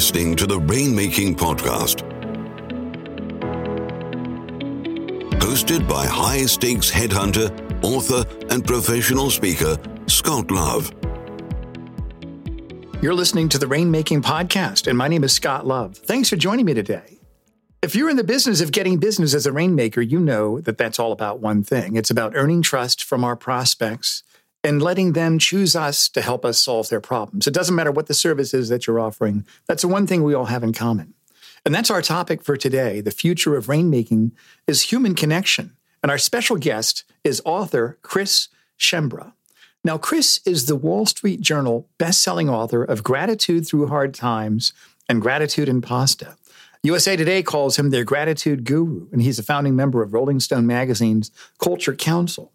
listening to the Rainmaking Podcast. Hosted by high stakes headhunter, author, and professional speaker, Scott Love. You're listening to the Rainmaking Podcast, and my name is Scott Love. Thanks for joining me today. If you're in the business of getting business as a rainmaker, you know that that's all about one thing. It's about earning trust from our prospects and letting them choose us to help us solve their problems. It doesn't matter what the service is that you're offering. That's the one thing we all have in common. And that's our topic for today. The future of rainmaking is human connection. And our special guest is author Chris Schembra. Now, Chris is the Wall Street Journal best-selling author of Gratitude Through Hard Times and Gratitude and Pasta. USA Today calls him their gratitude guru, and he's a founding member of Rolling Stone magazine's Culture Council.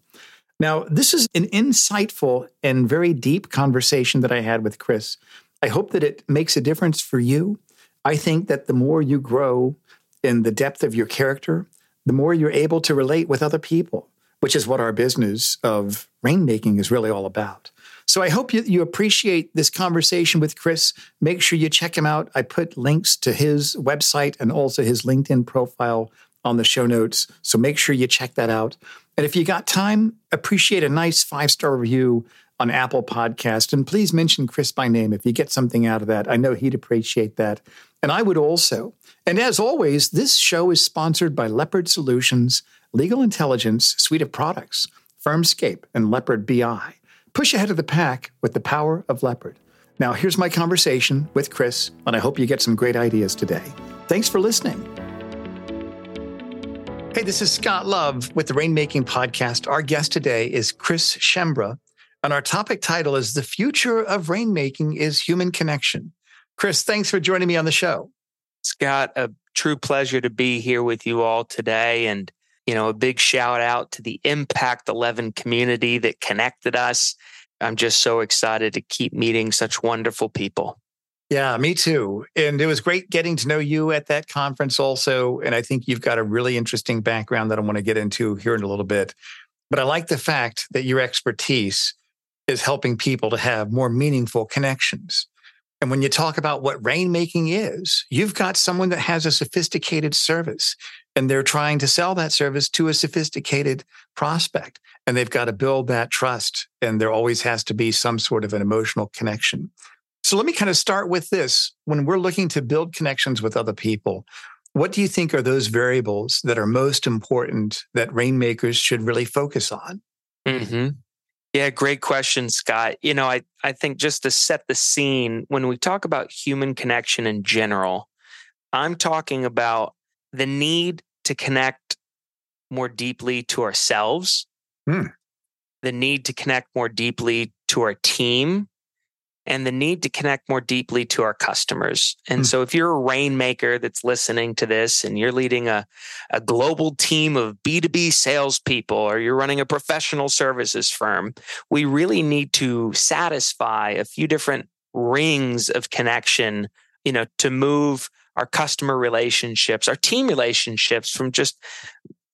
Now, this is an insightful and very deep conversation that I had with Chris. I hope that it makes a difference for you. I think that the more you grow in the depth of your character, the more you're able to relate with other people, which is what our business of rainmaking is really all about. So I hope you, you appreciate this conversation with Chris. Make sure you check him out. I put links to his website and also his LinkedIn profile on the show notes. So make sure you check that out. And if you got time, appreciate a nice five star review on Apple Podcast. And please mention Chris by name if you get something out of that. I know he'd appreciate that. And I would also. And as always, this show is sponsored by Leopard Solutions, Legal Intelligence suite of products, Firmscape, and Leopard BI. Push ahead of the pack with the power of Leopard. Now, here's my conversation with Chris, and I hope you get some great ideas today. Thanks for listening. Hey, this is Scott Love with the Rainmaking Podcast. Our guest today is Chris Schembra, and our topic title is The Future of Rainmaking is Human Connection. Chris, thanks for joining me on the show. Scott, a true pleasure to be here with you all today. And, you know, a big shout out to the Impact 11 community that connected us. I'm just so excited to keep meeting such wonderful people. Yeah, me too. And it was great getting to know you at that conference also. And I think you've got a really interesting background that I want to get into here in a little bit. But I like the fact that your expertise is helping people to have more meaningful connections. And when you talk about what rainmaking is, you've got someone that has a sophisticated service and they're trying to sell that service to a sophisticated prospect. And they've got to build that trust. And there always has to be some sort of an emotional connection. So let me kind of start with this. When we're looking to build connections with other people, what do you think are those variables that are most important that rainmakers should really focus on? Mm-hmm. Yeah, great question, Scott. You know, I, I think just to set the scene, when we talk about human connection in general, I'm talking about the need to connect more deeply to ourselves, hmm. the need to connect more deeply to our team, and the need to connect more deeply to our customers. And mm. so if you're a rainmaker that's listening to this and you're leading a, a global team of B2B salespeople or you're running a professional services firm, we really need to satisfy a few different rings of connection, you know, to move our customer relationships, our team relationships from just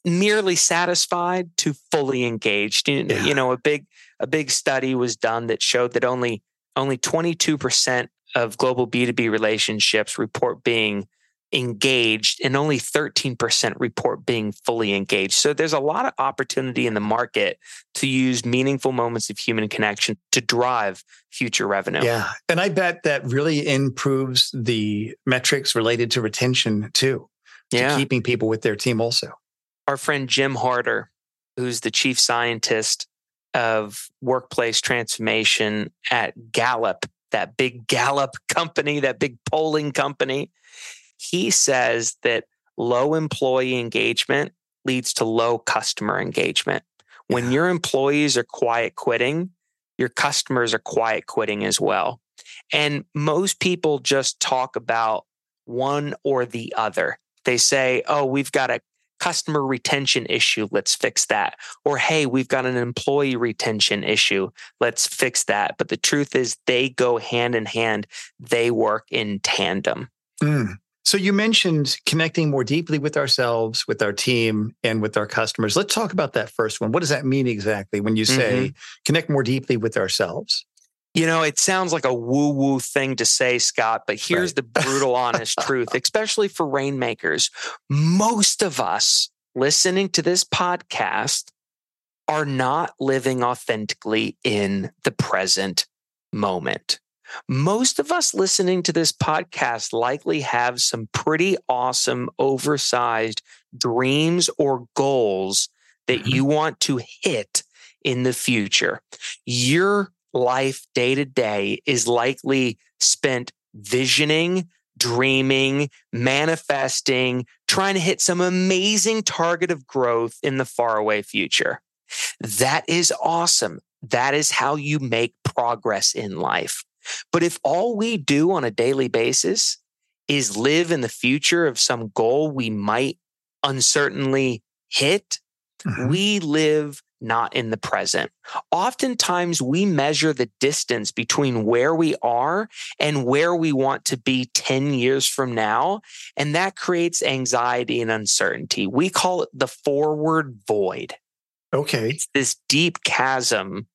merely satisfied to fully engaged. Yeah. You know, a big a big study was done that showed that only only 22% of global B2B relationships report being engaged and only 13% report being fully engaged. So there's a lot of opportunity in the market to use meaningful moments of human connection to drive future revenue. Yeah. And I bet that really improves the metrics related to retention too. To yeah. keeping people with their team also. Our friend Jim Harter, who's the chief scientist of workplace transformation at Gallup, that big Gallup company, that big polling company. He says that low employee engagement leads to low customer engagement. When yeah. your employees are quiet quitting, your customers are quiet quitting as well. And most people just talk about one or the other. They say, oh, we've got a customer retention issue. Let's fix that. Or, hey, we've got an employee retention issue. Let's fix that. But the truth is, they go hand in hand, they work in tandem. Mm. So, you mentioned connecting more deeply with ourselves, with our team, and with our customers. Let's talk about that first one. What does that mean exactly when you say mm-hmm. connect more deeply with ourselves? You know, it sounds like a woo woo thing to say, Scott, but here's right. the brutal, honest truth, especially for rainmakers. Most of us listening to this podcast are not living authentically in the present moment. Most of us listening to this podcast likely have some pretty awesome, oversized dreams or goals that mm-hmm. you want to hit in the future. Your life day to day is likely spent visioning, dreaming, manifesting, trying to hit some amazing target of growth in the faraway future. That is awesome. That is how you make progress in life. But if all we do on a daily basis is live in the future of some goal we might uncertainly hit, mm-hmm. we live not in the present. Oftentimes, we measure the distance between where we are and where we want to be 10 years from now. And that creates anxiety and uncertainty. We call it the forward void. Okay. It's this deep chasm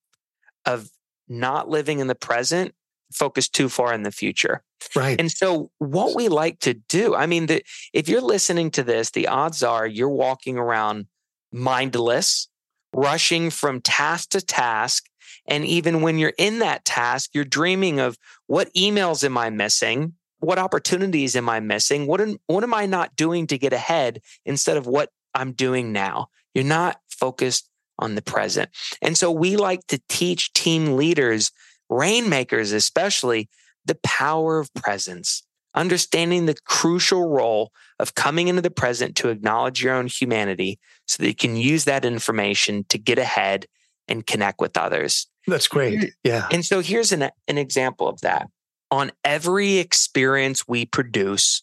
of not living in the present, focused too far in the future. Right. And so, what we like to do, I mean, the, if you're listening to this, the odds are you're walking around mindless, rushing from task to task. And even when you're in that task, you're dreaming of what emails am I missing? What opportunities am I missing? What am, what am I not doing to get ahead instead of what I'm doing now? You're not focused on the present. And so we like to teach team leaders, rainmakers especially, the power of presence, understanding the crucial role of coming into the present to acknowledge your own humanity so that you can use that information to get ahead and connect with others. That's great. Yeah. And so here's an, an example of that. On every experience we produce,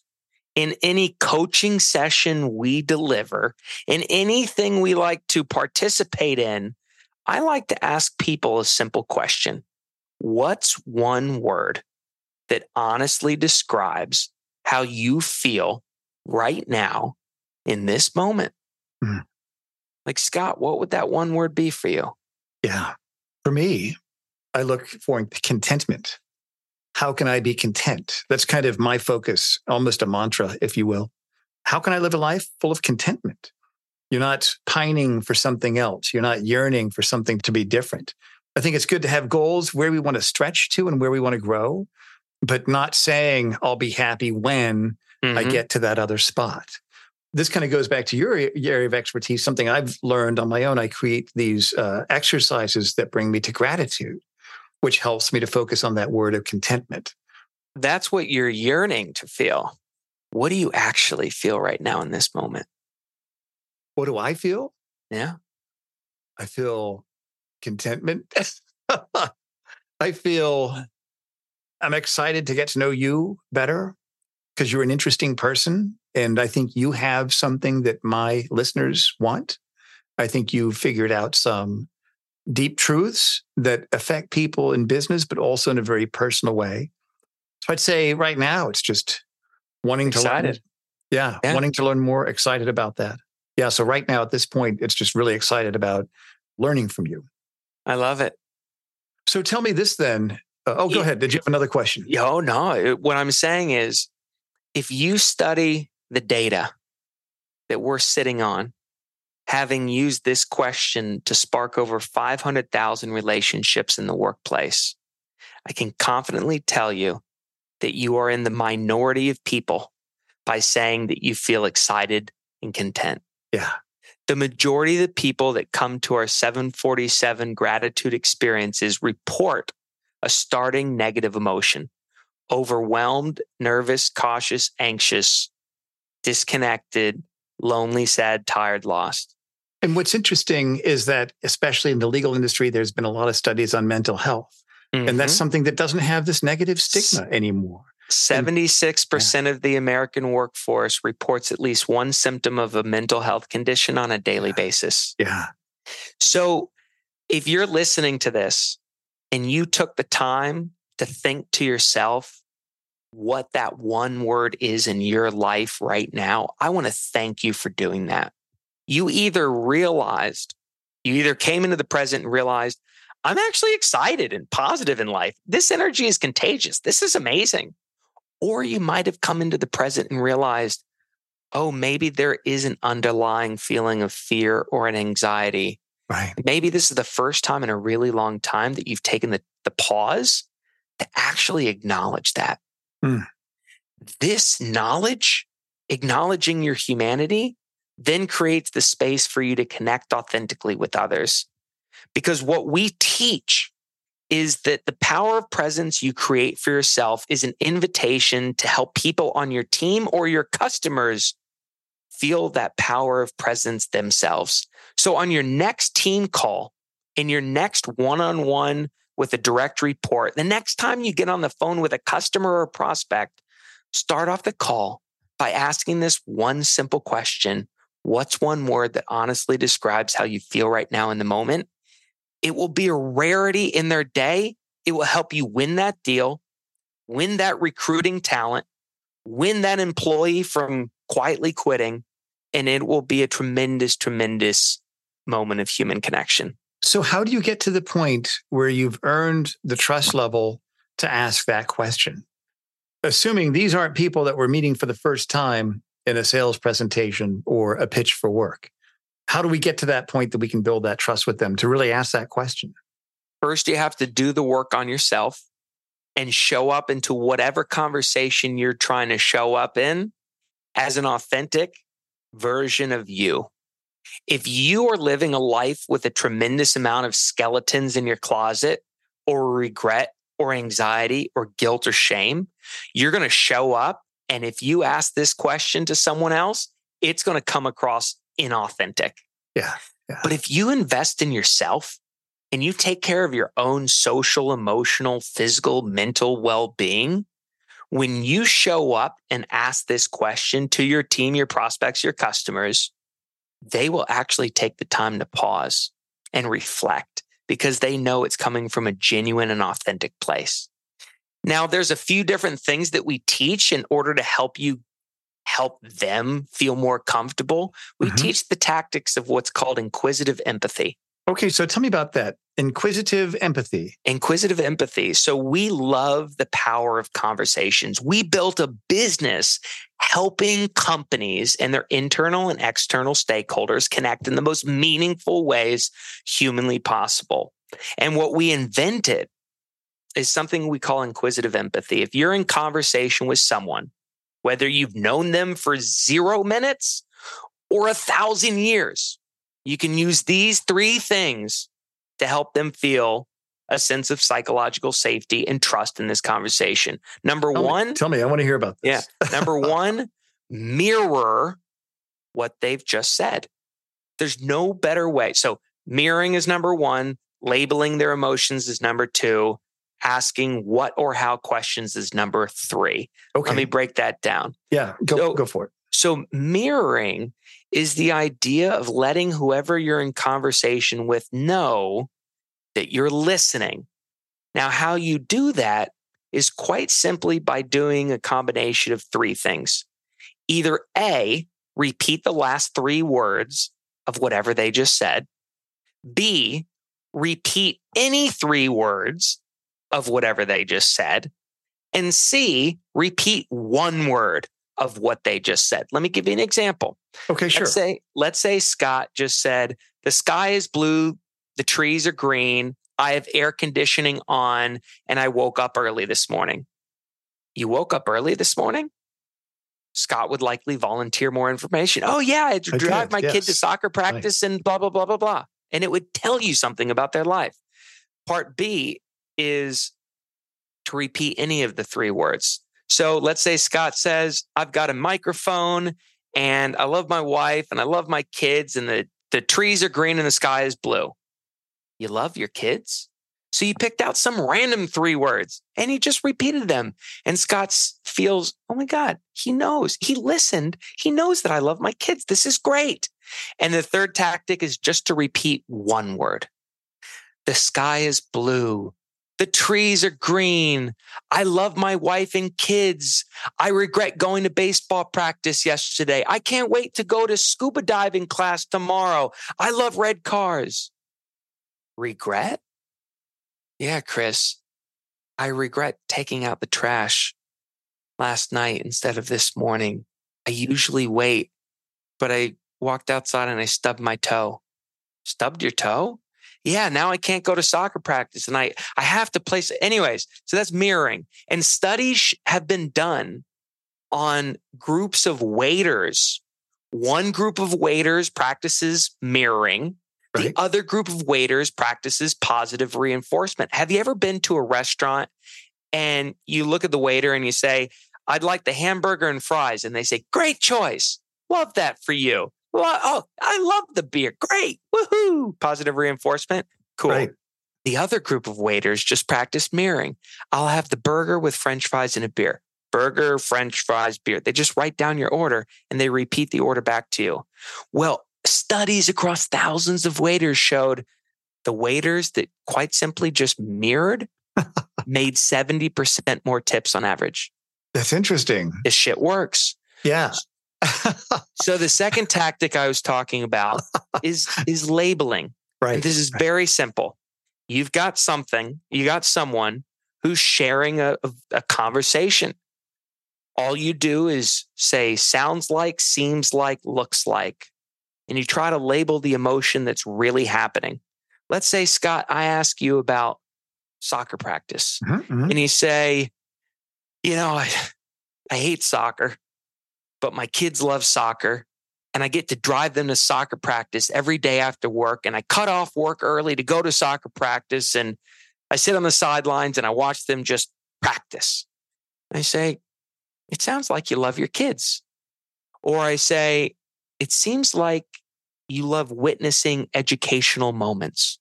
in any coaching session we deliver, in anything we like to participate in, I like to ask people a simple question What's one word that honestly describes how you feel right now in this moment. Mm. Like, Scott, what would that one word be for you? Yeah. For me, I look for contentment. How can I be content? That's kind of my focus, almost a mantra, if you will. How can I live a life full of contentment? You're not pining for something else. You're not yearning for something to be different. I think it's good to have goals where we want to stretch to and where we want to grow, but not saying I'll be happy when mm-hmm. I get to that other spot. This kind of goes back to your, area of expertise, something I've learned on my own. I create these uh, exercises that bring me to gratitude, which helps me to focus on that word of contentment. That's what you're yearning to feel. What do you actually feel right now in this moment? What do I feel? Yeah. I feel contentment. I feel I'm excited to get to know you better because you're an interesting person. And I think you have something that my listeners want. I think you figured out some deep truths that affect people in business, but also in a very personal way. So I'd say right now it's just wanting excited. to learn. Yeah, yeah, wanting to learn more, excited about that. Yeah. So right now at this point, it's just really excited about learning from you. I love it. So tell me this then. Uh, oh, go ahead. Did you have another question? Oh, no. What I'm saying is if you study the data that we're sitting on, having used this question to spark over 500,000 relationships in the workplace, I can confidently tell you that you are in the minority of people by saying that you feel excited and content. Yeah. The majority of the people that come to our 747 gratitude experiences report a starting negative emotion overwhelmed, nervous, cautious, anxious, disconnected, lonely, sad, tired, lost. And what's interesting is that, especially in the legal industry, there's been a lot of studies on mental health. Mm-hmm. And that's mm-hmm. something that doesn't have this negative stigma anymore. 76% and, yeah. of the American workforce reports at least one symptom of a mental health condition on a daily yeah. basis. Yeah. So if you're listening to this and you took the time to think to yourself what that one word is in your life right now, I want to thank you for doing that. You either realized, you either came into the present and realized, I'm actually excited and positive in life. This energy is contagious. This is amazing. Or you might have come into the present and realized, oh, maybe there is an underlying feeling of fear or an anxiety. Right. Maybe this is the first time in a really long time that you've taken the, the pause to actually acknowledge that. Mm. This knowledge, acknowledging your humanity, then creates the space for you to connect authentically with others. Because what we teach is that the power of presence you create for yourself is an invitation to help people on your team or your customers feel that power of presence themselves. So on your next team call, in your next one on one with a direct report, the next time you get on the phone with a customer or prospect, start off the call by asking this one simple question What's one word that honestly describes how you feel right now in the moment? It will be a rarity in their day. It will help you win that deal, win that recruiting talent, win that employee from quietly quitting, and it will be a tremendous, tremendous moment of human connection. So, how do you get to the point where you've earned the trust level to ask that question? Assuming these aren't people that we're meeting for the first time in a sales presentation or a pitch for work. How do we get to that point that we can build that trust with them to really ask that question? First, you have to do the work on yourself and show up into whatever conversation you're trying to show up in as an authentic version of you. If you are living a life with a tremendous amount of skeletons in your closet or regret or anxiety or guilt or shame, you're going to show up and if you ask this question to someone else, it's going to come across inauthentic. Yeah, yeah. But if you invest in yourself and you take care of your own social, emotional, physical, mental well being, when you show up and ask this question to your team, your prospects, your customers, they will actually take the time to pause and reflect because they know it's coming from a genuine and authentic place. Now, there's a few different things that we teach in order to help you help them feel more comfortable. We mm-hmm. teach the tactics of what's called inquisitive empathy. Okay, so tell me about that. Inquisitive empathy. Inquisitive empathy. So we love the power of conversations. We built a business helping companies and their internal and external stakeholders connect in the most meaningful ways humanly possible. And what we invented is something we call inquisitive empathy. If you're in conversation with someone, whether you've known them for zero minutes or a thousand years, you can use these three things to help them feel a sense of psychological safety and trust in this conversation. Number tell one, me, tell me, I want to hear about this. Yeah. Number one, mirror what they've just said. There's no better way. So, mirroring is number one, labeling their emotions is number two, asking what or how questions is number three. Okay. Let me break that down. Yeah, go, so, go for it. So, mirroring is the idea of letting whoever you're in conversation with know that you're listening. Now, how you do that is quite simply by doing a combination of three things. Either A, repeat the last three words of whatever they just said. B, repeat any three words of whatever they just said. And C, repeat one word of what they just said. Let me give you an example. Okay, sure. Let's say, let's say Scott just said, the sky is blue, the trees are green, I have air conditioning on, and I woke up early this morning. You woke up early this morning? Scott would likely volunteer more information. Oh, yeah, I drive my yes. kid to soccer practice and blah, blah, blah, blah, blah. And it would tell you something about their life. Part B is to repeat any of the three words. So let's say Scott says, I've got a microphone and I love my wife and I love my kids and the, the trees are green and the sky is blue. You love your kids? So you picked out some random three words and he just repeated them. And Scott feels, oh my God, he knows. He listened. He knows that I love my kids. This is great. And the third tactic is just to repeat one word. The sky is blue. The trees are green. I love my wife and kids. I regret going to baseball practice yesterday. I can't wait to go to scuba diving class tomorrow. I love red cars. Regret? Yeah, Chris, I regret taking out the trash last night instead of this morning. I usually wait, but I walked outside and I stubbed my toe. Stubbed your toe? Yeah, now I can't go to soccer practice and I, I have to place. Anyways, so that's mirroring. And studies have been done on groups of waiters. One group of waiters practices mirroring. The other group of waiters practices positive reinforcement. Have you ever been to a restaurant and you look at the waiter and you say, I'd like the hamburger and fries. And they say, Great choice. Love that for you. Oh, I love the beer. Great. Woohoo. Positive reinforcement. Cool. Right. The other group of waiters just practice mirroring. I'll have the burger with french fries and a beer. Burger, french fries, beer. They just write down your order and they repeat the order back to you. Well, studies across thousands of waiters showed the waiters that quite simply just mirrored made 70% more tips on average. That's interesting. This shit works. Yeah. so the second tactic I was talking about is is labeling. Right. And this is very simple. You've got something, you got someone who's sharing a, a conversation. All you do is say sounds like, seems like, looks like, and you try to label the emotion that's really happening. Let's say, Scott, I ask you about soccer practice, mm-hmm, mm-hmm. and you say, you know, I, I hate soccer but my kids love soccer and I get to drive them to soccer practice every day after work. And I cut off work early to go to soccer practice. And I sit on the sidelines and I watch them just practice. I say, It sounds like you love your kids. Or I say, It seems like you love witnessing educational moments.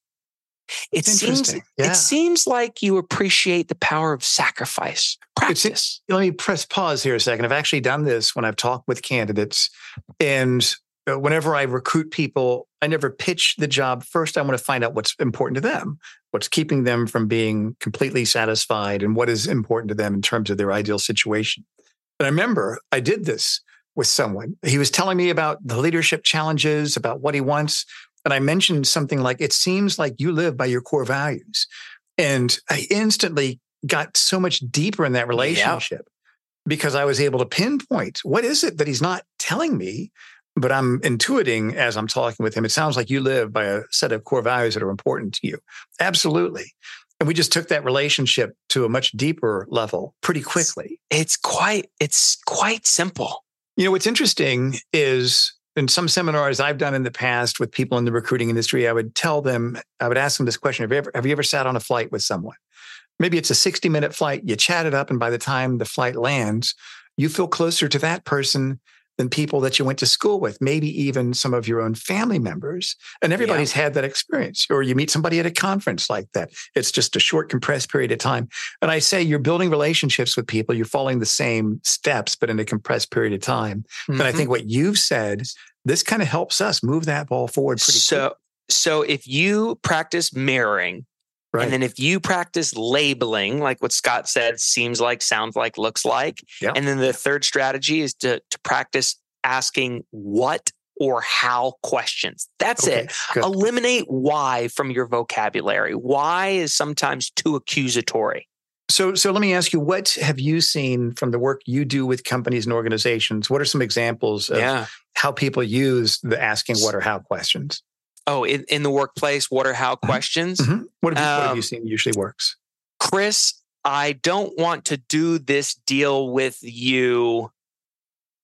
It seems yeah. it seems like you appreciate the power of sacrifice. Practice. Let me press pause here a second. I've actually done this when I've talked with candidates, and uh, whenever I recruit people, I never pitch the job. First, I want to find out what's important to them, what's keeping them from being completely satisfied, and what is important to them in terms of their ideal situation. And I remember I did this with someone. He was telling me about the leadership challenges, about what he wants. And I mentioned something like, it seems like you live by your core values. And I instantly got so much deeper in that relationship yeah. because I was able to pinpoint what is it that he's not telling me, but I'm intuiting as I'm talking with him. It sounds like you live by a set of core values that are important to you. Absolutely. And we just took that relationship to a much deeper level pretty quickly. It's quite, it's quite simple. You know, what's interesting is in some seminars I've done in the past with people in the recruiting industry, I would tell them, I would ask them this question: Have you ever, have you ever sat on a flight with someone? Maybe it's a 60 minute flight, you chat it up, and by the time the flight lands, you feel closer to that person than people that you went to school with, maybe even some of your own family members. And everybody's yeah. had that experience. Or you meet somebody at a conference like that. It's just a short, compressed period of time. And I say you're building relationships with people, you're following the same steps, but in a compressed period of time. Mm-hmm. And I think what you've said, this kind of helps us move that ball forward pretty so, quick. So if you practice mirroring, Right. And then if you practice labeling, like what Scott said, seems like, sounds like, looks like. Yep. And then the third strategy is to, to practice asking what or how questions. That's okay, it. Good. Eliminate why from your vocabulary. Why is sometimes too accusatory. So, so let me ask you, what have you seen from the work you do with companies and organizations? What are some examples of yeah. how people use the asking what or how questions? Oh, in, in the workplace, what are how mm-hmm. questions? Mm-hmm. What, have you, um, what have you seen usually works? Chris, I don't want to do this deal with you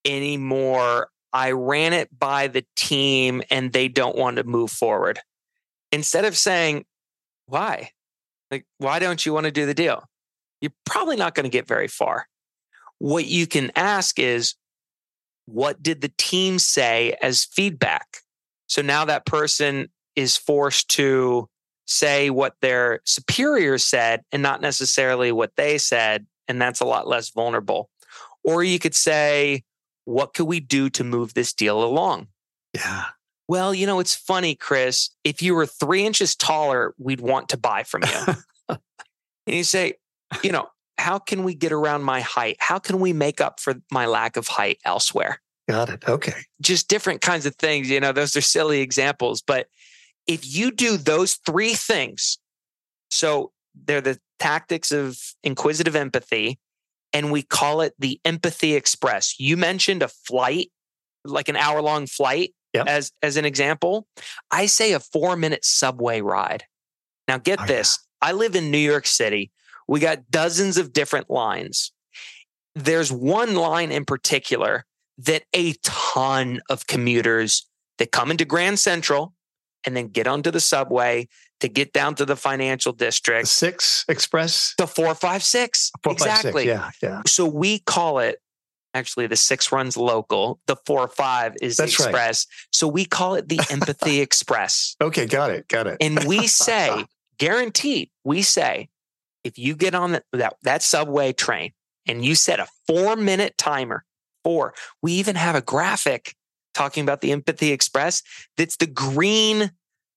anymore. I ran it by the team and they don't want to move forward. Instead of saying, why? Like, why don't you want to do the deal? You're probably not going to get very far. What you can ask is, what did the team say as feedback? So now that person is forced to say what their superior said and not necessarily what they said. And that's a lot less vulnerable. Or you could say, what could we do to move this deal along? Yeah. Well, you know, it's funny, Chris. If you were three inches taller, we'd want to buy from you. and you say, you know, how can we get around my height? How can we make up for my lack of height elsewhere? Got it. Okay. Just different kinds of things. You know, those are silly examples. But if you do those three things, so they're the tactics of inquisitive empathy, and we call it the empathy express. You mentioned a flight, like an hour long flight, Yep. as as an example. I say a four minute subway ride. Now, get Oh, yeah. this. I live in New York City. We got dozens of different lines. There's one line in particular that a ton of commuters that come into Grand Central and then get onto the subway to get down to the financial The district. six express. The 456. Four, five, six. exactly. Yeah, yeah. So we call it actually the six runs local, the four five is the That's right. express. So we call it the empathy express. Okay, got it, got it. And we say, guaranteed, we say, if you get on that, that, that subway train and you set a four minute timer, four, we even have a graphic talking about the empathy express that's the green,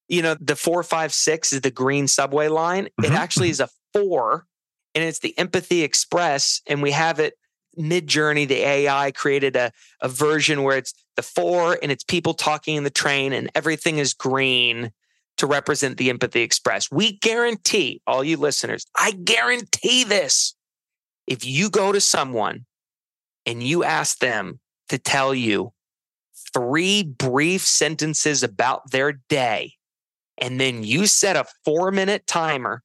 you know, the four, five, six is the green subway line. It Mhm, actually is a four and it's the empathy express. And we have it Midjourney. The AI created a, a version where it's the four and it's people talking in the train and everything is green to represent the empathy express. We guarantee all you listeners, I guarantee this. If you go to someone and you ask them to tell you three brief sentences about their day, and then you set a four minute timer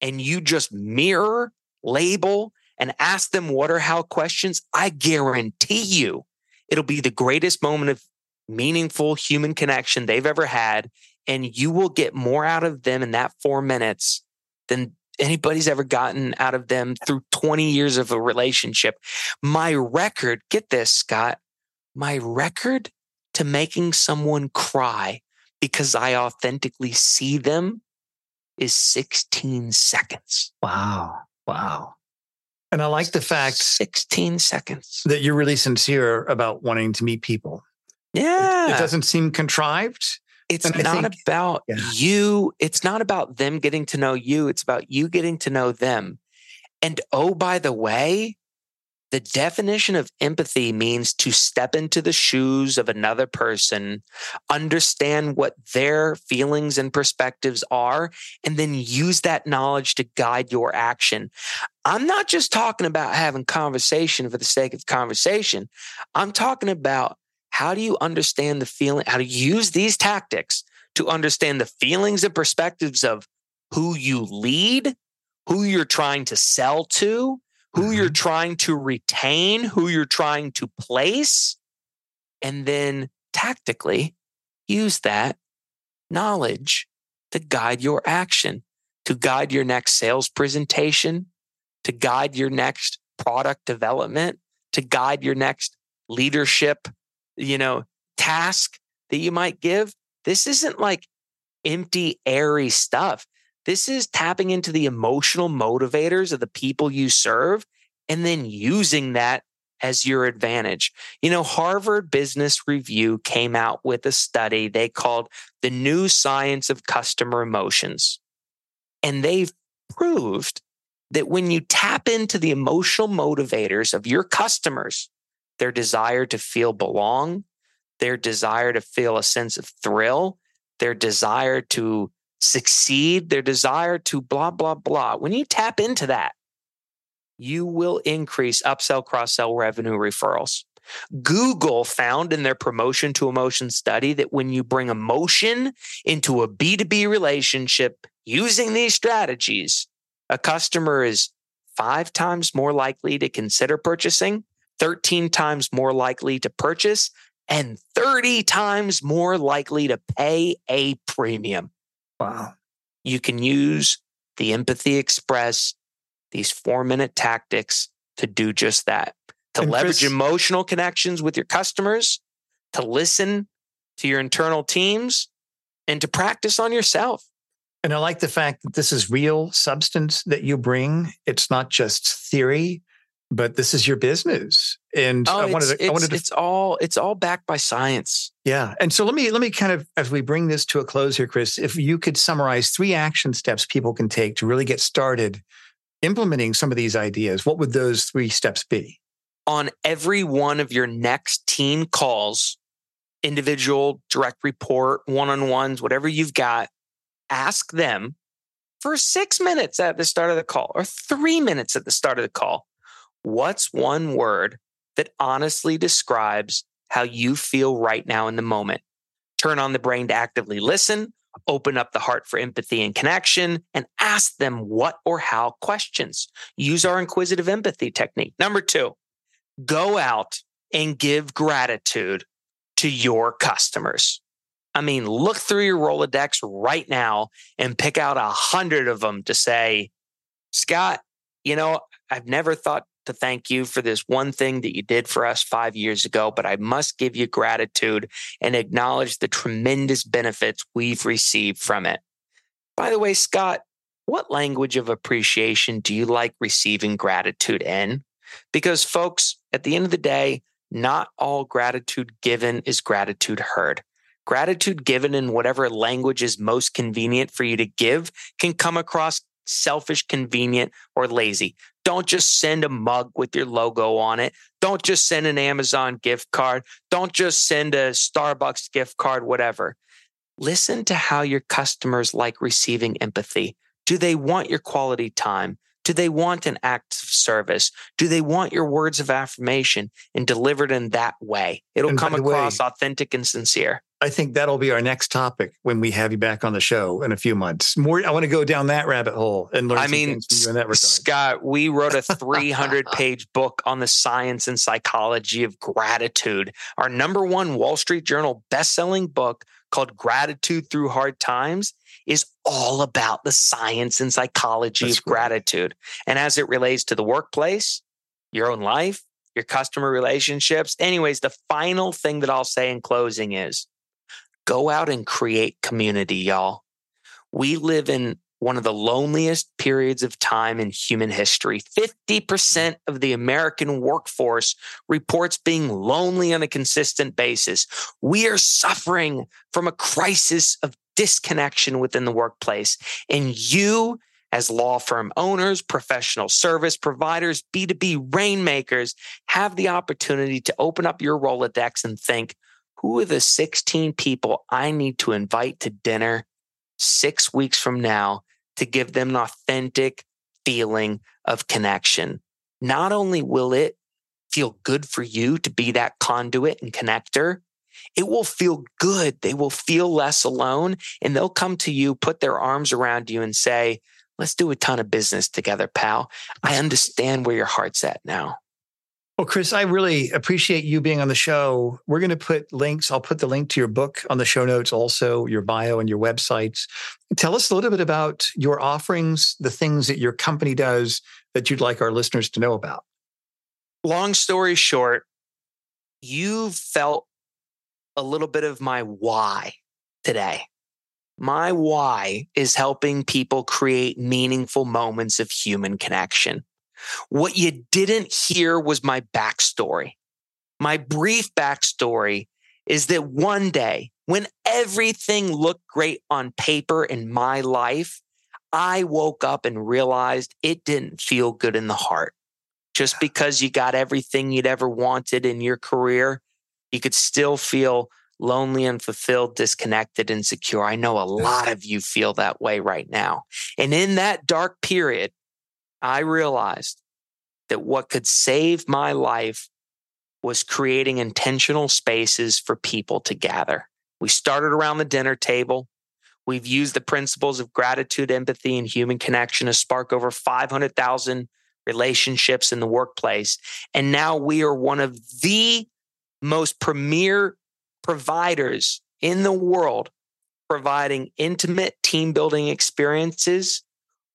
and you just mirror, label, and ask them what or how questions, I guarantee you it'll be the greatest moment of meaningful human connection they've ever had. And you will get more out of them in that four minutes than anybody's ever gotten out of them through 20 years of a relationship. My record, get this, Scott, my record to making someone cry because I authentically see them is 16 seconds. Wow, wow. And I like the fact 16 seconds. that you're really sincere about wanting to meet people. Yeah. It doesn't seem contrived. It's and not think- about Yeah. you. It's not about them getting to know you. It's about you getting to know them. And oh, by the way, the definition of empathy means to step into the shoes of another person, understand what their feelings and perspectives are, and then use that knowledge to guide your action. I'm not just talking about having conversation for the sake of conversation. I'm talking about how do you understand the feeling, how to use these tactics to understand the feelings and perspectives of who you lead, who you're trying to sell to, who you're mm-hmm. trying to retain, who you're trying to place, and then tactically use that knowledge to guide your action, to guide your next sales presentation, to guide your next product development, to guide your next leadership, you know, task that you might give. This isn't like empty, airy stuff. This is tapping into the emotional motivators of the people you serve and then using that as your advantage. You know, Harvard Business Review came out with a study they called The New Science of Customer Emotions. And they've proved that when you tap into the emotional motivators of your customers, their desire to feel belong, their desire to feel a sense of thrill, their desire to succeed, their desire to blah, blah, blah. When you tap into that, you will increase upsell, cross sell revenue referrals. Google found in their promotion to emotion study that when you bring emotion into a B2B relationship using these strategies, a customer is five times more likely to consider purchasing, 13 times more likely to purchase, and 30 times more likely to pay a premium. Wow. You can use the Empathy Express, these four minute tactics to do just that, to And leverage Chris- emotional connections with your customers, to listen to your internal teams, and to practice on yourself. And I like the fact that this is real substance that you bring. It's not just theory, but this is your business. And Oh, I wanted to, I wanted to it's all it's all backed by science. Yeah. And so let me let me kind of as we bring this to a close here, Chris, if you could summarize three action steps people can take to really get started implementing some of these ideas, what would those three steps be? on every one of your next team calls, individual, direct report, one on ones, whatever you've got, ask them for six minutes at the start of the call or three minutes at the start of the call. What's one word that honestly describes how you feel right now in the moment? Turn on the brain to actively listen, open up the heart for empathy and connection, and ask them what or how questions. Use our inquisitive empathy technique. Number two, go out and give gratitude to your customers. I mean, look through your Rolodex right now and pick out a hundred of them to say, Scott, you know, I've never thought to thank you for this one thing that you did for us five years ago, but I must give you gratitude and acknowledge the tremendous benefits we've received from it. By the way, Scott, what language of appreciation do you like receiving gratitude in? Because, folks, at the end of the day, not all gratitude given is gratitude heard. Gratitude given in whatever language is most convenient for you to give can come across selfish, convenient, or lazy. Don't just send a mug with your logo on it. Don't just send an Amazon gift card. Don't just send a Starbucks gift card, whatever. Listen to how your customers like receiving empathy. Do they want your quality time? Do they want an act of service? Do they want your words of affirmation and delivered in that way? It'll And come the way- across authentic and sincere. I think that'll be our next topic when we have you back on the show in a few months. More, I want to go down that rabbit hole and learn. I mean, things from you in that regard. Scott, we wrote a 300 page book on the science and psychology of gratitude. Our number one Wall Street Journal best-selling book called Gratitude Through Hard Times is all about the science and psychology That's of great. gratitude. And as it relates to the workplace, your own life, your customer relationships. Anyways, the final thing that I'll say in closing is go out and create community, y'all. We live in one of the loneliest periods of time in human history. 50% of the American workforce reports being lonely on a consistent basis. We are suffering from a crisis of disconnection within the workplace. And you, as law firm owners, professional service providers, B2B rainmakers, have the opportunity to open up your Rolodex and think, who are the 16 people I need to invite to dinner six weeks from now to give them an authentic feeling of connection? Not only will it feel good for you to be that conduit and connector, it will feel good. They will feel less alone and they'll come to you, put their arms around you and say, let's do a ton of business together, pal. I understand where your heart's at now. Well, Chris, I really appreciate you being on the show. We're going to put links. I'll put the link to your book on the show notes, also your bio and your websites. Tell us a little bit about your offerings, the things that your company does that you'd like our listeners to know about. long story short, you felt a little bit of my why today. My why is helping people create meaningful moments of human connection. What you didn't hear was my backstory. My brief backstory is that one day when everything looked great on paper in my life, I woke up and realized it didn't feel good in the heart just because you got everything you'd ever wanted in your career, you could still feel lonely, unfulfilled, disconnected, insecure. I know a lot of you feel that way right now. And in that dark period, I realized that what could save my life was creating intentional spaces for people to gather. We started around the dinner table. We've used the principles of gratitude, empathy, and human connection to spark over 500,000 relationships in the workplace. And now we are one of the most premier providers in the world providing intimate team building experiences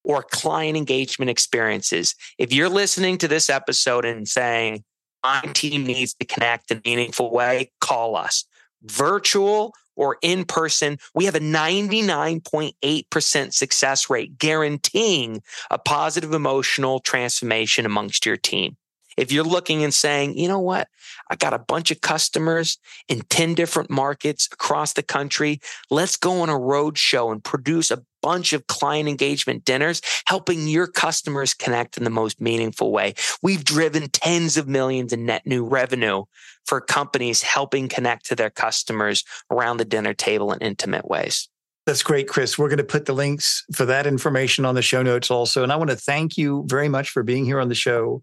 or client engagement experiences. If you're listening to this episode and saying, my team needs to connect in a meaningful way, call us. Virtual or in person, we have a 99.8% success rate, guaranteeing a positive emotional transformation amongst your team. If you're looking and saying, you know what, I got a bunch of customers in 10 different markets across the country. Let's go on a road show and produce a bunch of client engagement dinners, helping your customers connect in the most meaningful way. We've driven tens of millions in net new revenue for companies helping connect to their customers around the dinner table in intimate ways. That's great, Chris. We're going to put the links for that information on the show notes also. And I want to thank you very much for being here on the show.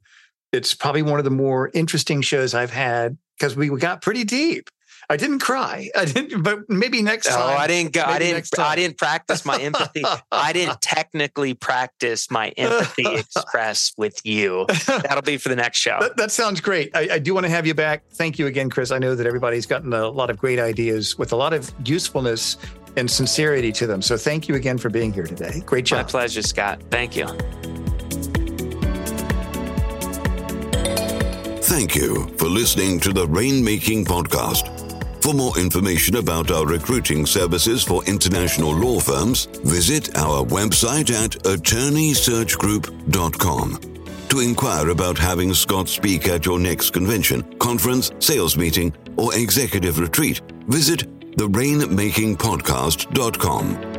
It's probably one of the more interesting shows I've had because we got pretty deep. I didn't cry. I didn't, but maybe next time. Oh, I didn't go. I didn't. I didn't practice my empathy. I didn't technically practice my empathy express with you. That'll be for the next show. That, that sounds great. I, I, do want to have you back. Thank you again, Chris. I know that everybody's gotten a lot of great ideas with a lot of usefulness and sincerity to them. So thank you again for being here today. Great job. My pleasure, Scott. Thank you. Thank you for listening to the Rainmaking Podcast. For more information about our recruiting services for international law firms, visit our website at attorneysearchgroup.com. To inquire about having Scott speak at your next convention, conference, sales meeting, or executive retreat, visit therainmakingpodcast.com.